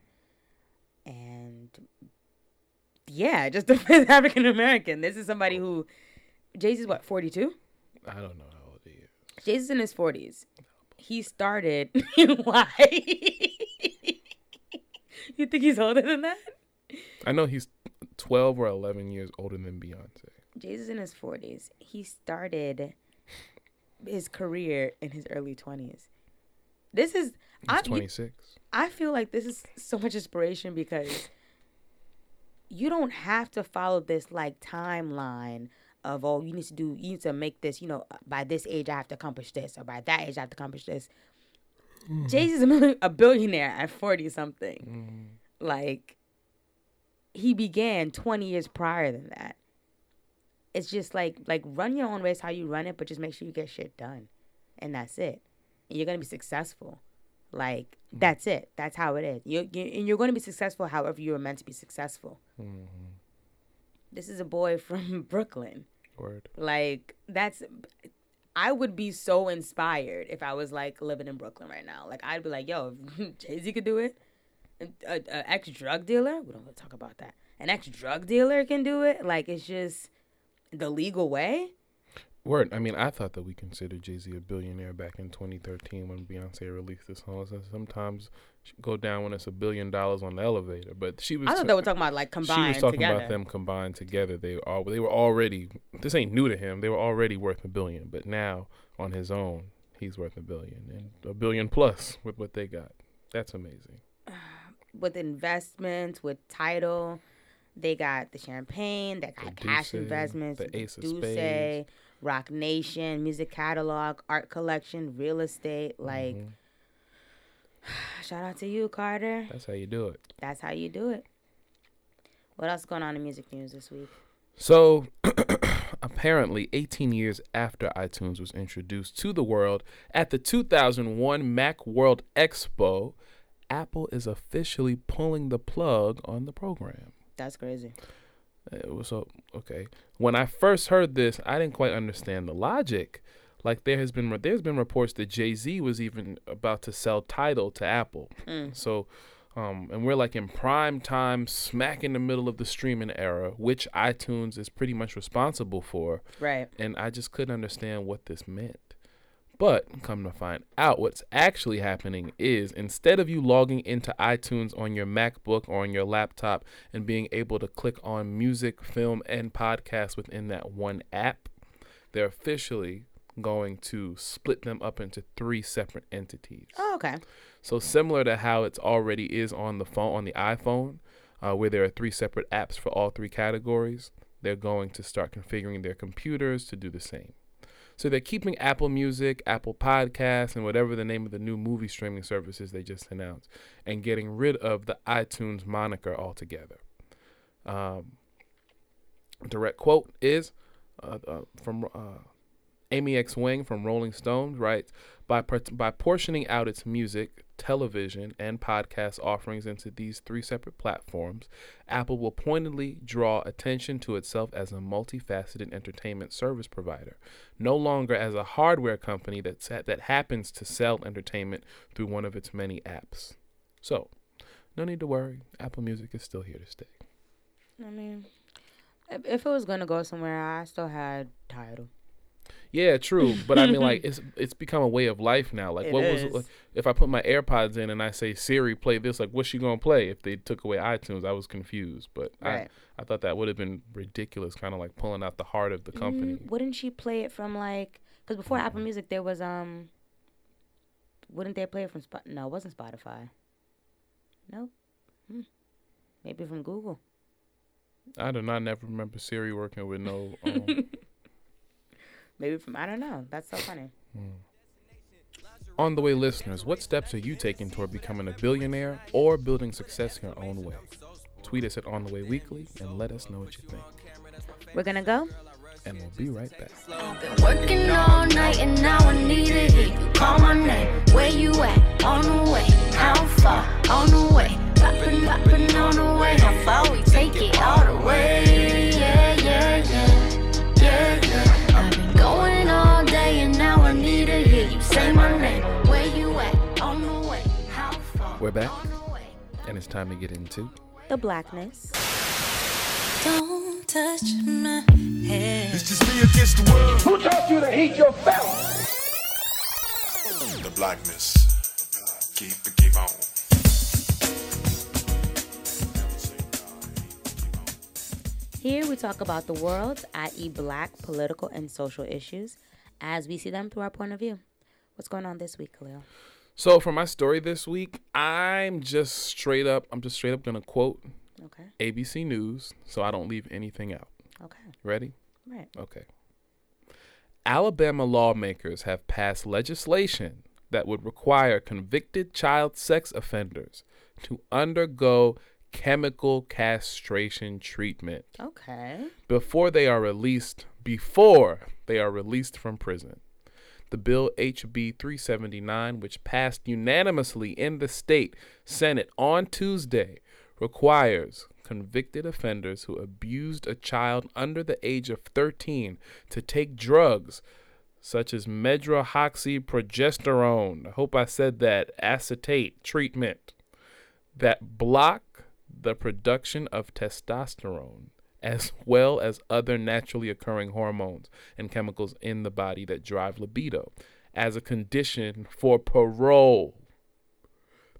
And yeah, just [LAUGHS] the first African American. This is somebody oh. who, Jay Z's what, 42? I don't know how old he is. Jay Z's in his 40s. He started. [LAUGHS] Why? [LAUGHS] you think he's older than that? I know he's 12 or 11 years older than Beyonce. Jay Z's in his 40s. He started his career in his early 20s. This is He's you- 26. I feel like this is so much inspiration because you don't have to follow this like timeline of oh you need to do you need to make this you know uh, by this age I have to accomplish this or by that age I have to accomplish this. Mm-hmm. Jay Z's a, million- a billionaire at forty something. Mm-hmm. Like he began twenty years prior than that. It's just like like run your own race how you run it, but just make sure you get shit done, and that's it. And you're gonna be successful. Like mm. that's it. That's how it is. You, you and you're going to be successful however you were meant to be successful. Mm-hmm. This is a boy [LAUGHS] from Brooklyn. Word. Like that's I would be so inspired if I was like living in Brooklyn right now. Like I'd be like, yo, [LAUGHS] Jay Z could do it, an ex drug dealer. We don't want to talk about that. An ex drug dealer can do it. Like it's just the legal way. Word. I mean, I thought that we considered Jay Z a billionaire back in 2013 when Beyonce released this song. So sometimes go down when it's a billion dollars on the elevator. But she was. I thought they were talking about like combined. she was talking together. about them combined together. They all they were already. This ain't new to him. They were already worth a billion. But now on his own, he's worth a billion and a billion plus with what they got. That's amazing. [SIGHS] with investments, with Tidal. They got the champagne, they got cash D'Ussé, investments, the Ace of Spades. Roc Nation, music catalog, art collection, real estate. Like, Mhm. [SIGHS] shout out to you, Carter. That's how you do it. That's how you do it. What else going on in music news this week? So, [CLEARS THROAT] apparently, 18 years after iTunes was introduced to the world at the 2001 Macworld Expo, Apple is officially pulling the plug on the program. That's crazy. Was so okay. When I first heard this, I didn't quite understand the logic. Like there has been there's been reports that Jay Z was even about to sell Tidal to Apple. So, um, and we're like in prime time, smack in the middle of the streaming era, which iTunes is pretty much responsible for. Right. And I just couldn't understand what this meant. But come to find out, what's actually happening is instead of you logging into iTunes on your MacBook or on your laptop and being able to click on music, film, and podcast within that one app, they're officially going to split them up into three separate entities. Oh, okay. So similar to how it's already is on the phone on the iPhone, uh, where there are three separate apps for all three categories, they're going to start configuring their computers to do the same. So they're keeping Apple Music, Apple Podcasts, and whatever the name of the new movie streaming services they just announced, and getting rid of the iTunes moniker altogether. Um, direct quote is uh, uh, from uh, Amy X Wang from Rolling Stone writes by by portioning out its music, television, and podcast offerings into these three separate platforms, Apple will pointedly draw attention to itself as a multifaceted entertainment service provider, no longer as a hardware company that sa- that happens to sell entertainment through one of its many apps. So, no need to worry. Apple Music is still here to stay. I mean, if, it was gonna go somewhere, I still had Tidal. Yeah, true. But I mean, like, [LAUGHS] it's it's become a way of life now. Like, It what is. was like, if I put my AirPods in and I say Siri, play this? Like, what's she gonna play? If they took away iTunes, I was confused. But Right. I I thought that would have been ridiculous, kind of like pulling out the heart of the company. Mm, wouldn't she play it from like? Because before Apple Music, there was um. Wouldn't they play it from Spot? No, it wasn't Spotify. Nope. Hmm. Maybe from Google. I do not never remember Siri working with no. [LAUGHS] Um, Maybe from I don't know. That's so funny. on the way, listeners, what steps are you taking toward becoming a billionaire or building success in your own way? Tweet us at On the Way Weekly and let us know what you think. We're gonna go. And we'll be right back. Been working all night and now I need to hear you call my name. Where you at? On the way. How far? On the way. Poppin', poppin' on the way. How far we take it all the way? We're back. On the way. And it's time to get into The blackness. Don't touch my hair. It's just me against the world. Who taught you to heat your belt? The blackness. Keep it, keep on. Here we talk about the world, i.e., black political and social issues, as we see them through our point of view. What's going on this week, Kahlil? So for my story this week, I'm just straight up. I'm just straight up gonna quote Okay. ABC News, so I don't leave anything out. Okay. Ready? Right. Okay. Alabama lawmakers have passed legislation that would require convicted child sex offenders to undergo chemical castration treatment Okay. before they are released before they are released from prison. The bill HB 379, which passed unanimously in the state Senate on Tuesday, requires convicted offenders who abused a child under the age of 13 to take drugs such as medroxyprogesterone. I hope I said that acetate treatment that block the production of testosterone as well as other naturally occurring hormones and chemicals in the body that drive libido, as a condition for parole.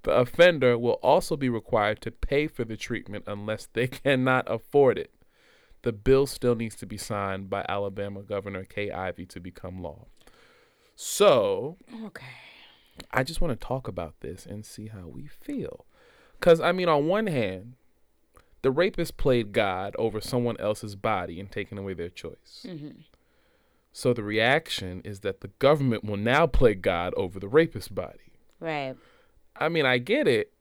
The offender will also be required to pay for the treatment unless they [LAUGHS] cannot afford it. The bill still needs to be signed by Alabama Governor Kay Ivey to become law. So, Okay. I just want to talk about this and see how we feel. Because, I mean, on one hand, the rapist played God over someone else's body and taking away their choice. Mhm. So the reaction is that the government will now play God over the rapist's body. Right. I mean, I get it,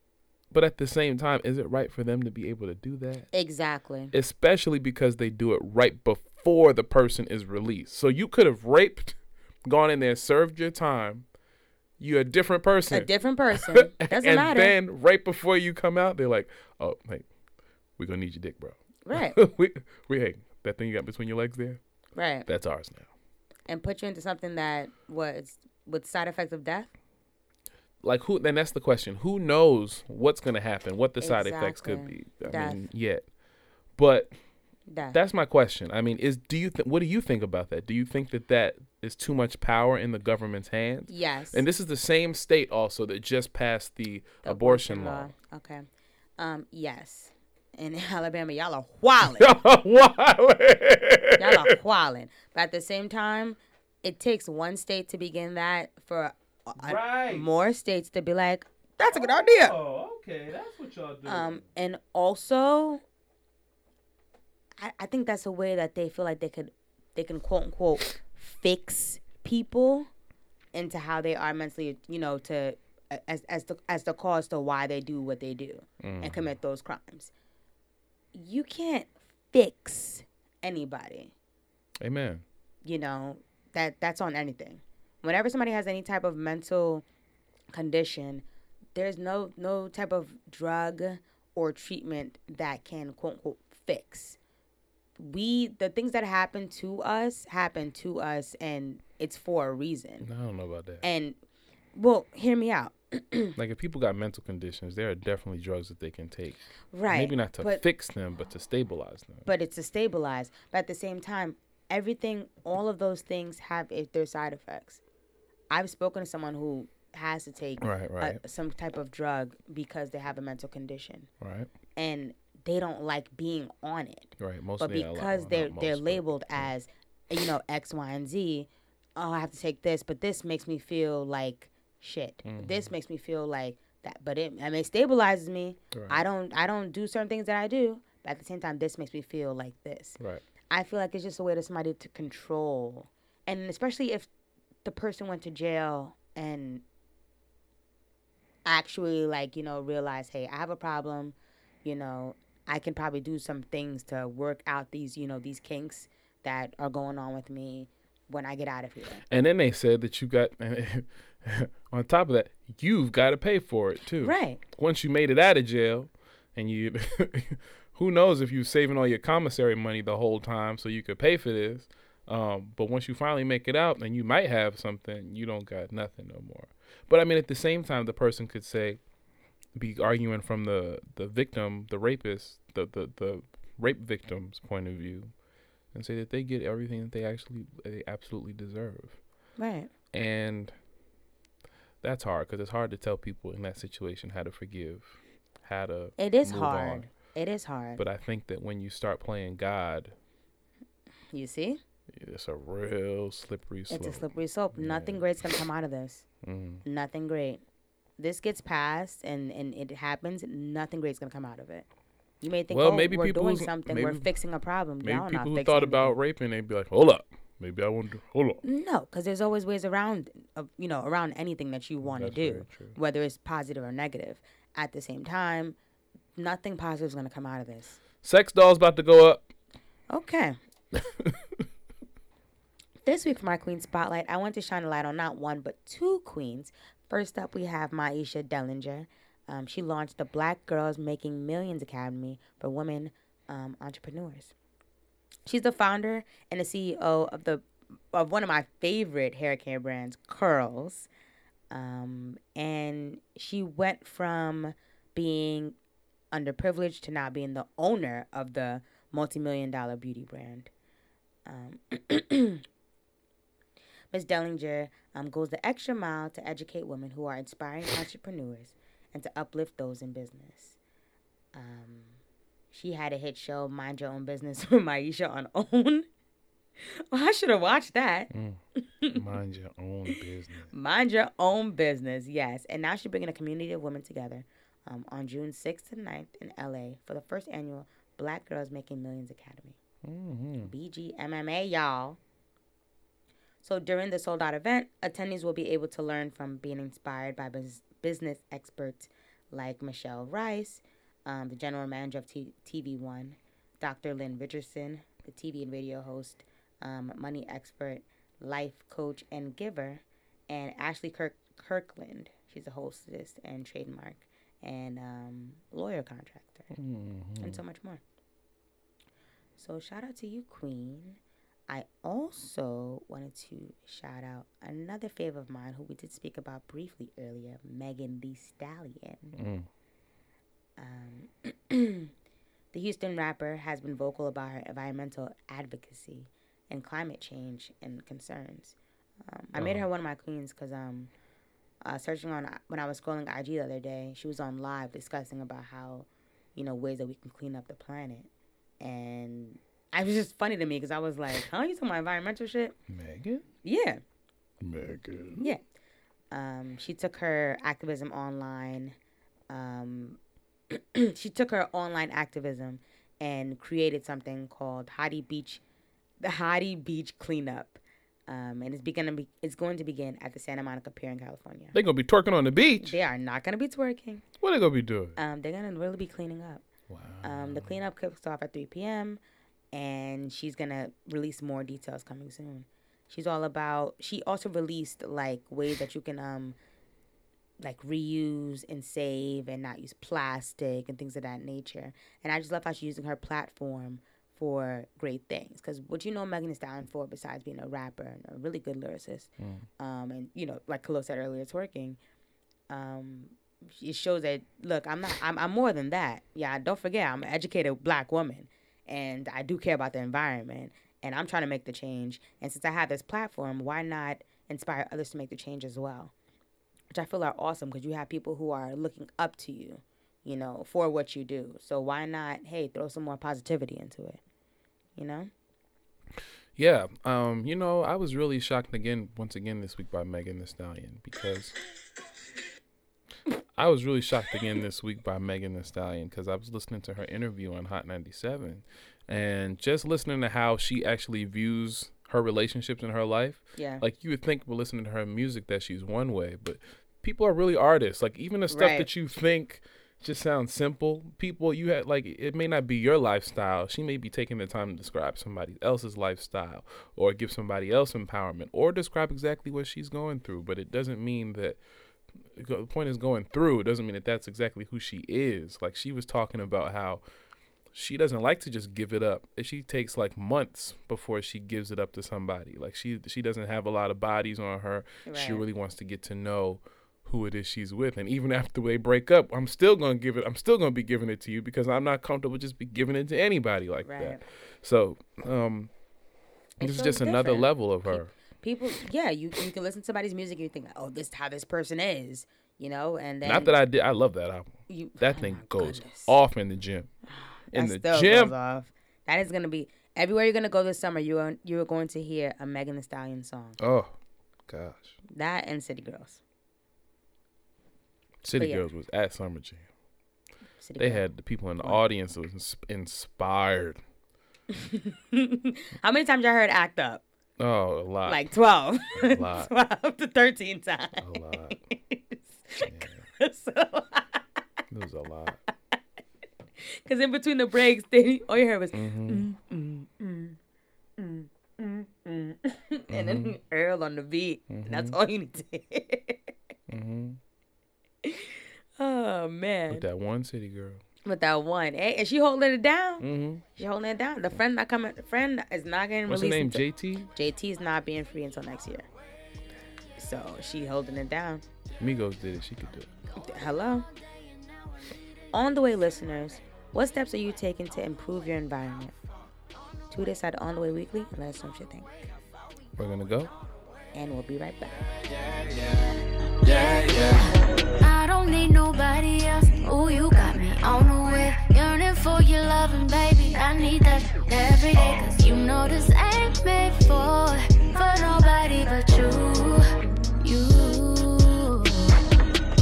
but at the same time, is it right for them to be able to do that? Exactly. Especially because they do it right before the person is released. So you could have raped, gone in there, served your time. You're a different person. A different person. [LAUGHS] Doesn't and matter. then right before you come out, they're like, "Oh, hey, we're gonna need your dick, bro." Right. [LAUGHS] we, we, hey, that thing you got between your legs there, Right. that's ours now. And put you into something that was with side effects of death. Like who? Then that's the question. Who knows what's gonna happen? What the side effects could be? I Death. mean, yet. But Death. that's my question. I mean, is do you th- what do you think about that? Do you think that that is too much power in the government's hands? Yes. And this is the same state also that just passed the, abortion, law. Okay. Um. Yes. In Alabama, y'all are wilding. [LAUGHS] y'all are wilding. But at the same time, it takes one state to begin that for Right. more states to be like, "That's a good idea." Oh, okay, that's what y'all do. Um, and also, I, I think that's a way that they feel like they could, they can quote unquote fix people into how they are mentally, you know, to as as the as the cause to why they do what they do and commit those crimes. You can't fix anybody. Amen. You know that that's on anything. Whenever somebody has any type of mental condition, there's no no type of drug or treatment that can quote unquote fix. We the things that happen to us happen to us and it's for a reason. I don't know about that. And well, hear me out. [CLEARS THROAT] like if people got mental conditions, there are definitely drugs that they can take. Right. Maybe not to but, fix them, but to stabilize them. but it's to stabilize. But at the same time, everything all of those things have their side effects. I've spoken to someone who has to take Right, a- right. some type of drug because they have a mental condition. Right. and they don't like being on it. Right. Most but because they're they're but- labeled as you know X, Y, and Z. Oh, I have to take this, but this makes me feel like shit. Mm-hmm. This makes me feel like that, but it I mean it stabilizes me. Right. I don't I don't do certain things that I do, but at the same time, this makes me feel like this. Right. I feel like it's just a way to somebody to control, and especially if the person went to jail and actually like you know realize, hey, I have a problem, you know, I can probably do some things to work out these you know these kinks that are going on with me when I get out of here. And then they said that you got, [LAUGHS] on top of that, you've got to pay for it too. Right. Once you made it out of jail, and you, [LAUGHS] who knows if you're saving all your commissary money the whole time so you could pay for this. Um, but once you finally make it out, and you might have something, you don't got nothing no more. But I mean, at the same time, the person could say, be arguing from the the victim, the rapist, the the the rape victim's point of view, and say that they get everything that they actually they absolutely deserve. Right. And that's hard because it's hard to tell people in that situation how to forgive, how to. It is hard. on. It is hard. But I think that when you start playing God, you see, it's a real slippery slope. it's a slippery slope. Nothing great's gonna come out of this. Mm. Nothing great. This gets passed and and it happens. Nothing great's gonna come out of it. You may think, Well, oh, maybe we're people doing who's- something. we're maybe- fixing a problem. Maybe Y'all not people who thought anything. about raping, they'd be like, "Hold up, maybe I won't do. Hold up." No, because there's always ways around, uh, you know, around anything that you want to do, whether it's positive or negative. At the same time, nothing positive is going to come out of this. Sex dolls about to go up. Okay. [LAUGHS] this week for my Queen Spotlight, I want to shine a light on not one, but two queens. First up, we have Mahisha Dellinger. Um, she launched the Black Girls Making Millions Academy for women um, entrepreneurs. She's the founder and the CEO of the of one of my favorite hair care brands, Curls. Um, and she went from being underprivileged to now being the owner of the multi-million dollar beauty brand. Um, [CLEARS THROAT] Ms. Dellinger um, goes the extra mile to educate women who are inspiring entrepreneurs and to uplift those in business. Um, she had a hit show, Mind Your Own Business, [LAUGHS] with Mahisha on OWN. [LAUGHS] Well, I should have watched that. Mind your own business. [LAUGHS] Mind your own business, yes. And now she's bringing a community of women together um, on June 6th to 9th in LA for the first annual Black Girls Making Millions Academy. BGMMA, y'all. So during the sold out event, attendees will be able to learn from being inspired by bus- business experts like Michelle Rice, um, the general manager of T- TV One, Dr. Lynn Richardson, the TV and radio host, um, money expert, life coach, and giver, and Ashley Kirk- Kirkland. She's a hostess and trademark and um, lawyer contractor, and so much more. So shout out to you, Queen. I also wanted to shout out another favor of mine who we did speak about briefly earlier, Megan Thee Stallion. Um, [CLEARS THROAT] the Houston rapper has been vocal about her environmental advocacy and climate change and concerns. Um, I made her one of my queens because um, uh, searching on when I was scrolling IG the other day, she was on live discussing about how, you know, ways that we can clean up the planet, and it was just funny to me because I was like, "Huh, you talking about environmental shit?" Megan? Yeah, Megan. yeah. Um, she took her activism online. Um, [CLEARS THROAT] she took her online activism and created something called Hottie Beach, the Hottie Beach Cleanup. Um, and it's to be, it's going to begin at the Santa Monica Pier in California. They're gonna be twerking on the beach. They are not going to be twerking. What are they gonna be doing? Um, they're gonna really be cleaning up. Wow. Um, the cleanup kicks off at 3 p.m. and she's gonna release more details coming soon. She's all about. She also released like ways that you can um, like reuse and save and not use plastic and things of that nature. And I just love how she's using her platform for great things. Because what you know Megan Thee Stallion for, besides being a rapper and a really good lyricist, um, and you know, like Kahlil said earlier, it's working. Um, it shows that look, I'm not, I'm, I'm more than that. Yeah, don't forget, I'm an educated black woman, and I do care about the environment, and I'm trying to make the change. And since I have this platform, why not inspire others to make the change as well? Which I feel are awesome because you have people who are looking up to you, you know, for what you do. So why not, hey, throw some more positivity into it, you know? Yeah, um, you know, I was really shocked again, once again this week by Megan Thee Stallion because I was really shocked again this week by Megan Thee Stallion because I was listening to her interview on Hot 97 and just listening to how she actually views her relationships in her life. Yeah. Like you would think, by listening to her music, that she's one way, but people are really artists. Like even the stuff Right. that you think just sounds simple. People you had like it may not be your lifestyle. She may be taking the time to describe somebody else's lifestyle or give somebody else empowerment or describe exactly what she's going through. But it doesn't mean that the point is going through. It doesn't mean that that's exactly who she is. Like she was talking about how she doesn't like to just give it up. She takes like months before she gives it up to somebody. Like she she doesn't have a lot of bodies on her. She really wants to get to know who it is she's with. And even after they break up, I'm still gonna give it. I'm still gonna be giving it to you because I'm not comfortable just be giving it to anybody like Right. that. So um, It this is feels just another level of her. People, yeah, you you can listen to somebody's music and you think, oh, this is how this person is, you know, and then Not that I did. I love that album. you, That oh thing goes goodness. off in the gym. [SIGHS] In That the still gym. goes off. That is gonna be everywhere you're gonna go this summer. You are you are going to hear a Megan Thee Stallion song. Oh, gosh. That and City Girls. City yeah. Girls was at Summer Jam. City They Girls. had the people in the audience was ins- inspired. [LAUGHS] How many times y'all heard "Act Up"? Oh, a lot. Like twelve. A lot. [LAUGHS] twelve to thirteen times. a lot. [LAUGHS] so, It was a lot. [LAUGHS] Because in between the breaks, they all you heard was, Mm-hmm. mm, mm, mm, mm, mm, mm. and Mm-hmm. then Earl on the beat. And that's all you need to hear. hmm Oh man, With that one city girl. With that one, hey, and she holding it down. Mm-hmm. She holding it down. The friend not coming. The friend is not getting What's her released. name? until- JT? JT is not being free until next year. So she holding it down. Migos did it. She could do it. Hello. On the way, listeners, what steps are you taking to improve your environment? Tweet us at On the Way Weekly and let us know what you think. We're gonna go. And we'll be right back. I need nobody else. Ooh, you got me on the way. Yearning for your loving, baby. I need that every day. Cause you know this ain't made for, for nobody but you. You.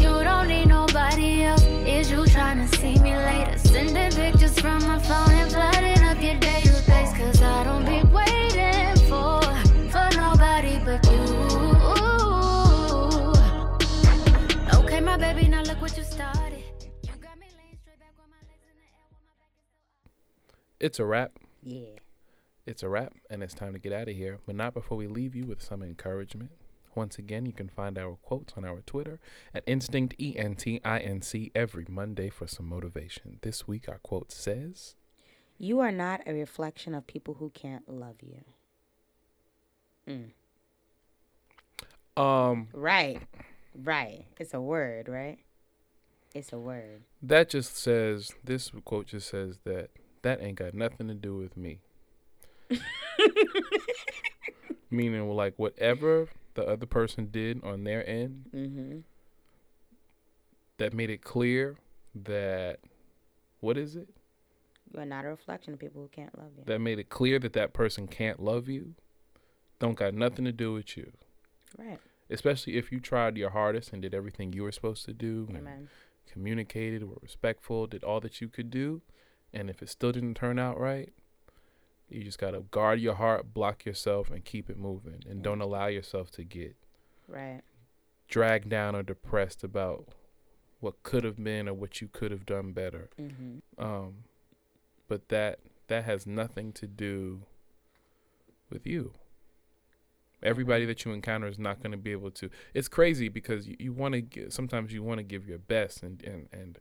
You don't need nobody else. Is you trying to see me later? Sending pictures from my phone and flooding up your database. Cause I don't be waiting for, for nobody but you. It's a wrap. Yeah. It's a wrap, and it's time to get out of here. But not before we leave you with some encouragement. Once again, you can find our quotes on our Twitter at Instinct E N T I N C every Monday for some motivation. This week, our quote says, You are not a reflection of people who can't love you. Mm. "Um, Right. Right. It's a word, right? It's a word. that just says this quote just says that that ain't got nothing to do with me." [LAUGHS] Meaning, like whatever the other person did on their end, Mm-hmm. that made it clear that what is it? You are not a reflection of people who can't love you. that made it clear that that person can't love you don't got nothing to do with you Right. especially if you tried your hardest and did everything you were supposed to do and communicated were respectful did all that you could do and if it still didn't turn out right you just got to guard your heart block yourself and keep it moving and don't allow yourself to get Right. dragged down or depressed about what could have been or what you could have done better Mm-hmm. um, but that that has nothing to do with you. Everybody that you encounter is not going to be able to. It's crazy because you, you want to. Sometimes you want to give your best and and and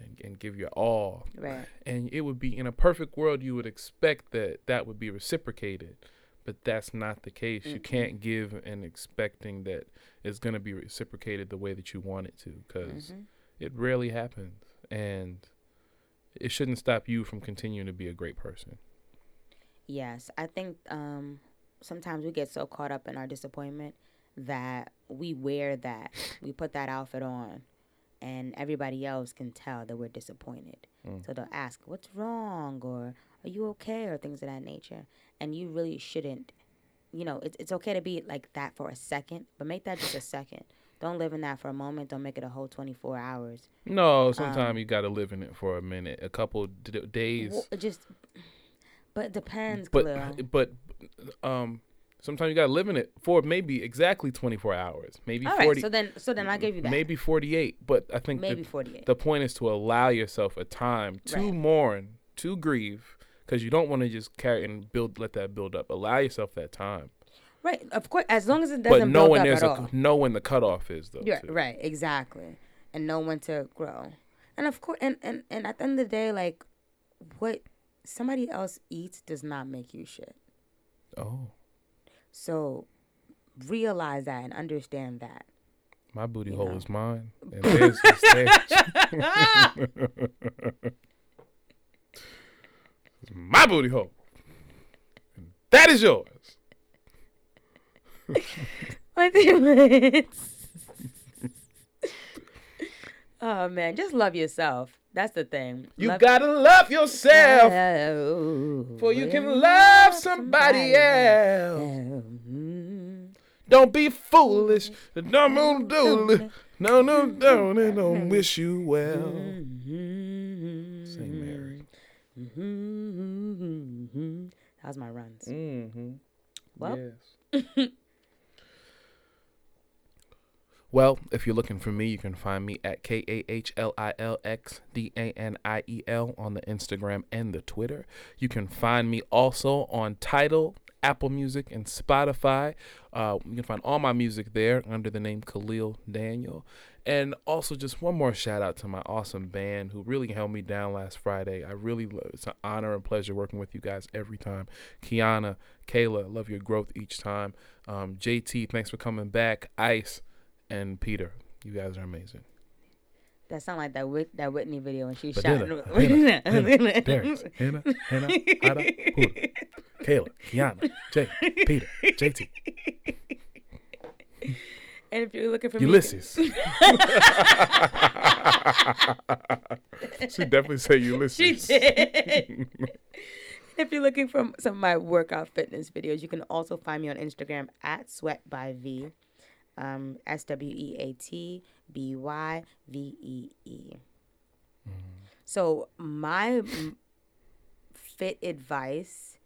and, and give your all. Right. And it would be in a perfect world you would expect that that would be reciprocated, but that's not the case. You Mm-mm. can't give and expecting that it's going to be reciprocated the way that you want it to because Mhm. it rarely happens and it shouldn't stop you from continuing to be a great person. Yes, I think um, sometimes we get so caught up in our disappointment that we wear that, we put that outfit on, and everybody else can tell that we're disappointed. Mm. So they'll ask, "What's wrong?" or "Are you okay?" or things of that nature. And you really shouldn't. You know, it's it's okay to be like that for a second, but make that just a second. Don't live in that for a moment. Don't make it a whole twenty four hours. No, sometimes Um, you got to live in it for a minute, a couple d- days. Well, just, but it depends, but Kahlil. but um sometimes you got to live in it for maybe exactly 24 hours, maybe All right, 40 so then so then I give you that. maybe 48, but I think Maybe the, 48. the point is to allow yourself a time to Right. mourn, to grieve cuz you don't want to just carry and build let that build up. Allow yourself that time. Right, of course, as long as it doesn't But knowing there's a all. know when the cutoff is though. Yeah, right, exactly, and know when to grow, and of course, and, and and at the end of the day, like what somebody else eats does not make you shit. Oh, So realize that and understand that. my booty You hole know. is mine and theirs is [LAUGHS] theirs. [LAUGHS] My booty hole. And that is yours. [LAUGHS] It's- oh man, just love yourself. That's the thing. You Love- gotta love yourself Oh, before you can love somebody else. Mm. Don't be foolish. Don't move doodly. No, no, don't. They don't wish you well. St. Mary. Mm-hmm. That was my runs. Mm-hmm. Well, Yes. [LAUGHS] well, if you're looking for me, you can find me at K A H L I L X D A N I E L on the Instagram and the Twitter. You can find me also on Tidal, Apple Music, and Spotify. Uh, you can find all my music there under the name Kahlil Daniel. And also, just one more shout out to my awesome band who really held me down last Friday. I really, it's an honor and pleasure working with you guys every time. Kiana, Kayla, love your growth each time. Um, JT, thanks for coming back. Ice and Peter, you guys are amazing. That sound like that Whit- that Whitney video when she But shot. Dilla, Hannah, Hannah, Darius, Hannah, Hannah, Ada, Huda, Kayla, Kiana, Jay, Peter, JT, And if you're looking for Ulysses. [LAUGHS] she definitely say Ulysses. She did. if you're looking for some of my workout fitness videos, you can also find me on Instagram at Sweat by V, um, S W E A T B Y V E E. So my fit advice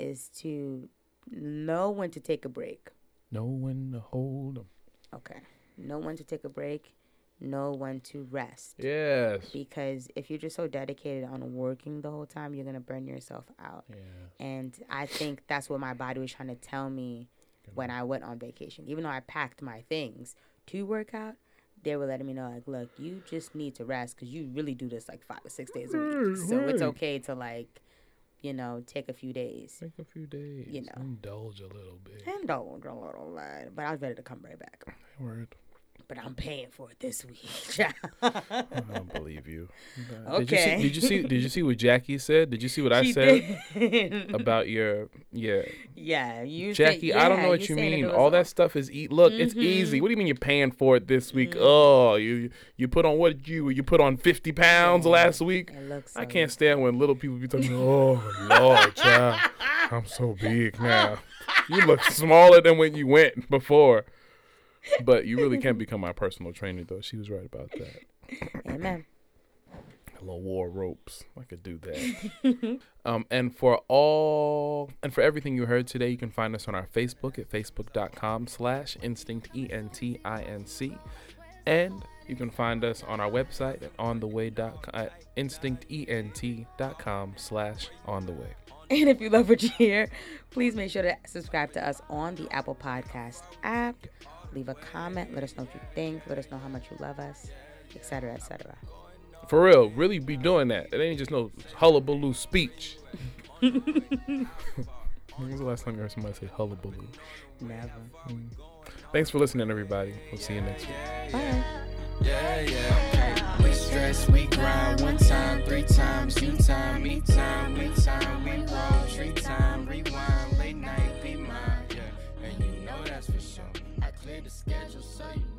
is to know when to take a break. Know when to hold 'em. Okay. Know when to take a break. Know when to rest. Yes. Because if you're just so dedicated on working the whole time, you're gonna burn yourself out. Yeah. And I think that's what my body was trying to tell me when I went on vacation. Even though I packed my things to work out, they were letting me know like, look, you just need to rest because you really do this like five or six days a week. So it's okay to like, you know, take a few days. Take a few days. You know. Indulge a little bit. Indulge a little bit. But I was ready to come right back. Word. But I'm paying for it this week. [LAUGHS] I don't believe you. Okay. Did you see? Did you see? Did you see what Jackie said? Did you see what I She said did. about your yeah? [LAUGHS] yeah, you say- Jackie, I don't know what you saying mean. All that stuff is eat. Look, it's mm-hmm. easy. What do you mean you're paying for it this week? Mm-hmm. Oh, you you put on what you you put on fifty pounds last week. It looks I can't stand when little people be talking. Oh Lord, child, I'm so big now. You look [LAUGHS] smaller than when you went before. But you really can't [LAUGHS] become my personal trainer, though. She was right about that. Amen. little war ropes. I could do that. [LAUGHS] um, and for all and for everything you heard today, you can find us on our Facebook at facebook.com slash instinct E N T I N C. And you can find us on our website at on the way dot at instinctent.com slash on the way. And if you love what you hear, please make sure to subscribe to us on the Apple Podcast app. Leave a comment. Let us know what you think. Let us know how much you love us, etc., etc. For real, really be doing that. It ain't just no hullabaloo speech. when was the last time you heard somebody say hullabaloo? Never. Hmm. Thanks for listening, everybody. We'll see you next week. Bye. Yeah, yeah. We stress, we grind one time, three times, you time, me time, we time, we roll. schedule so you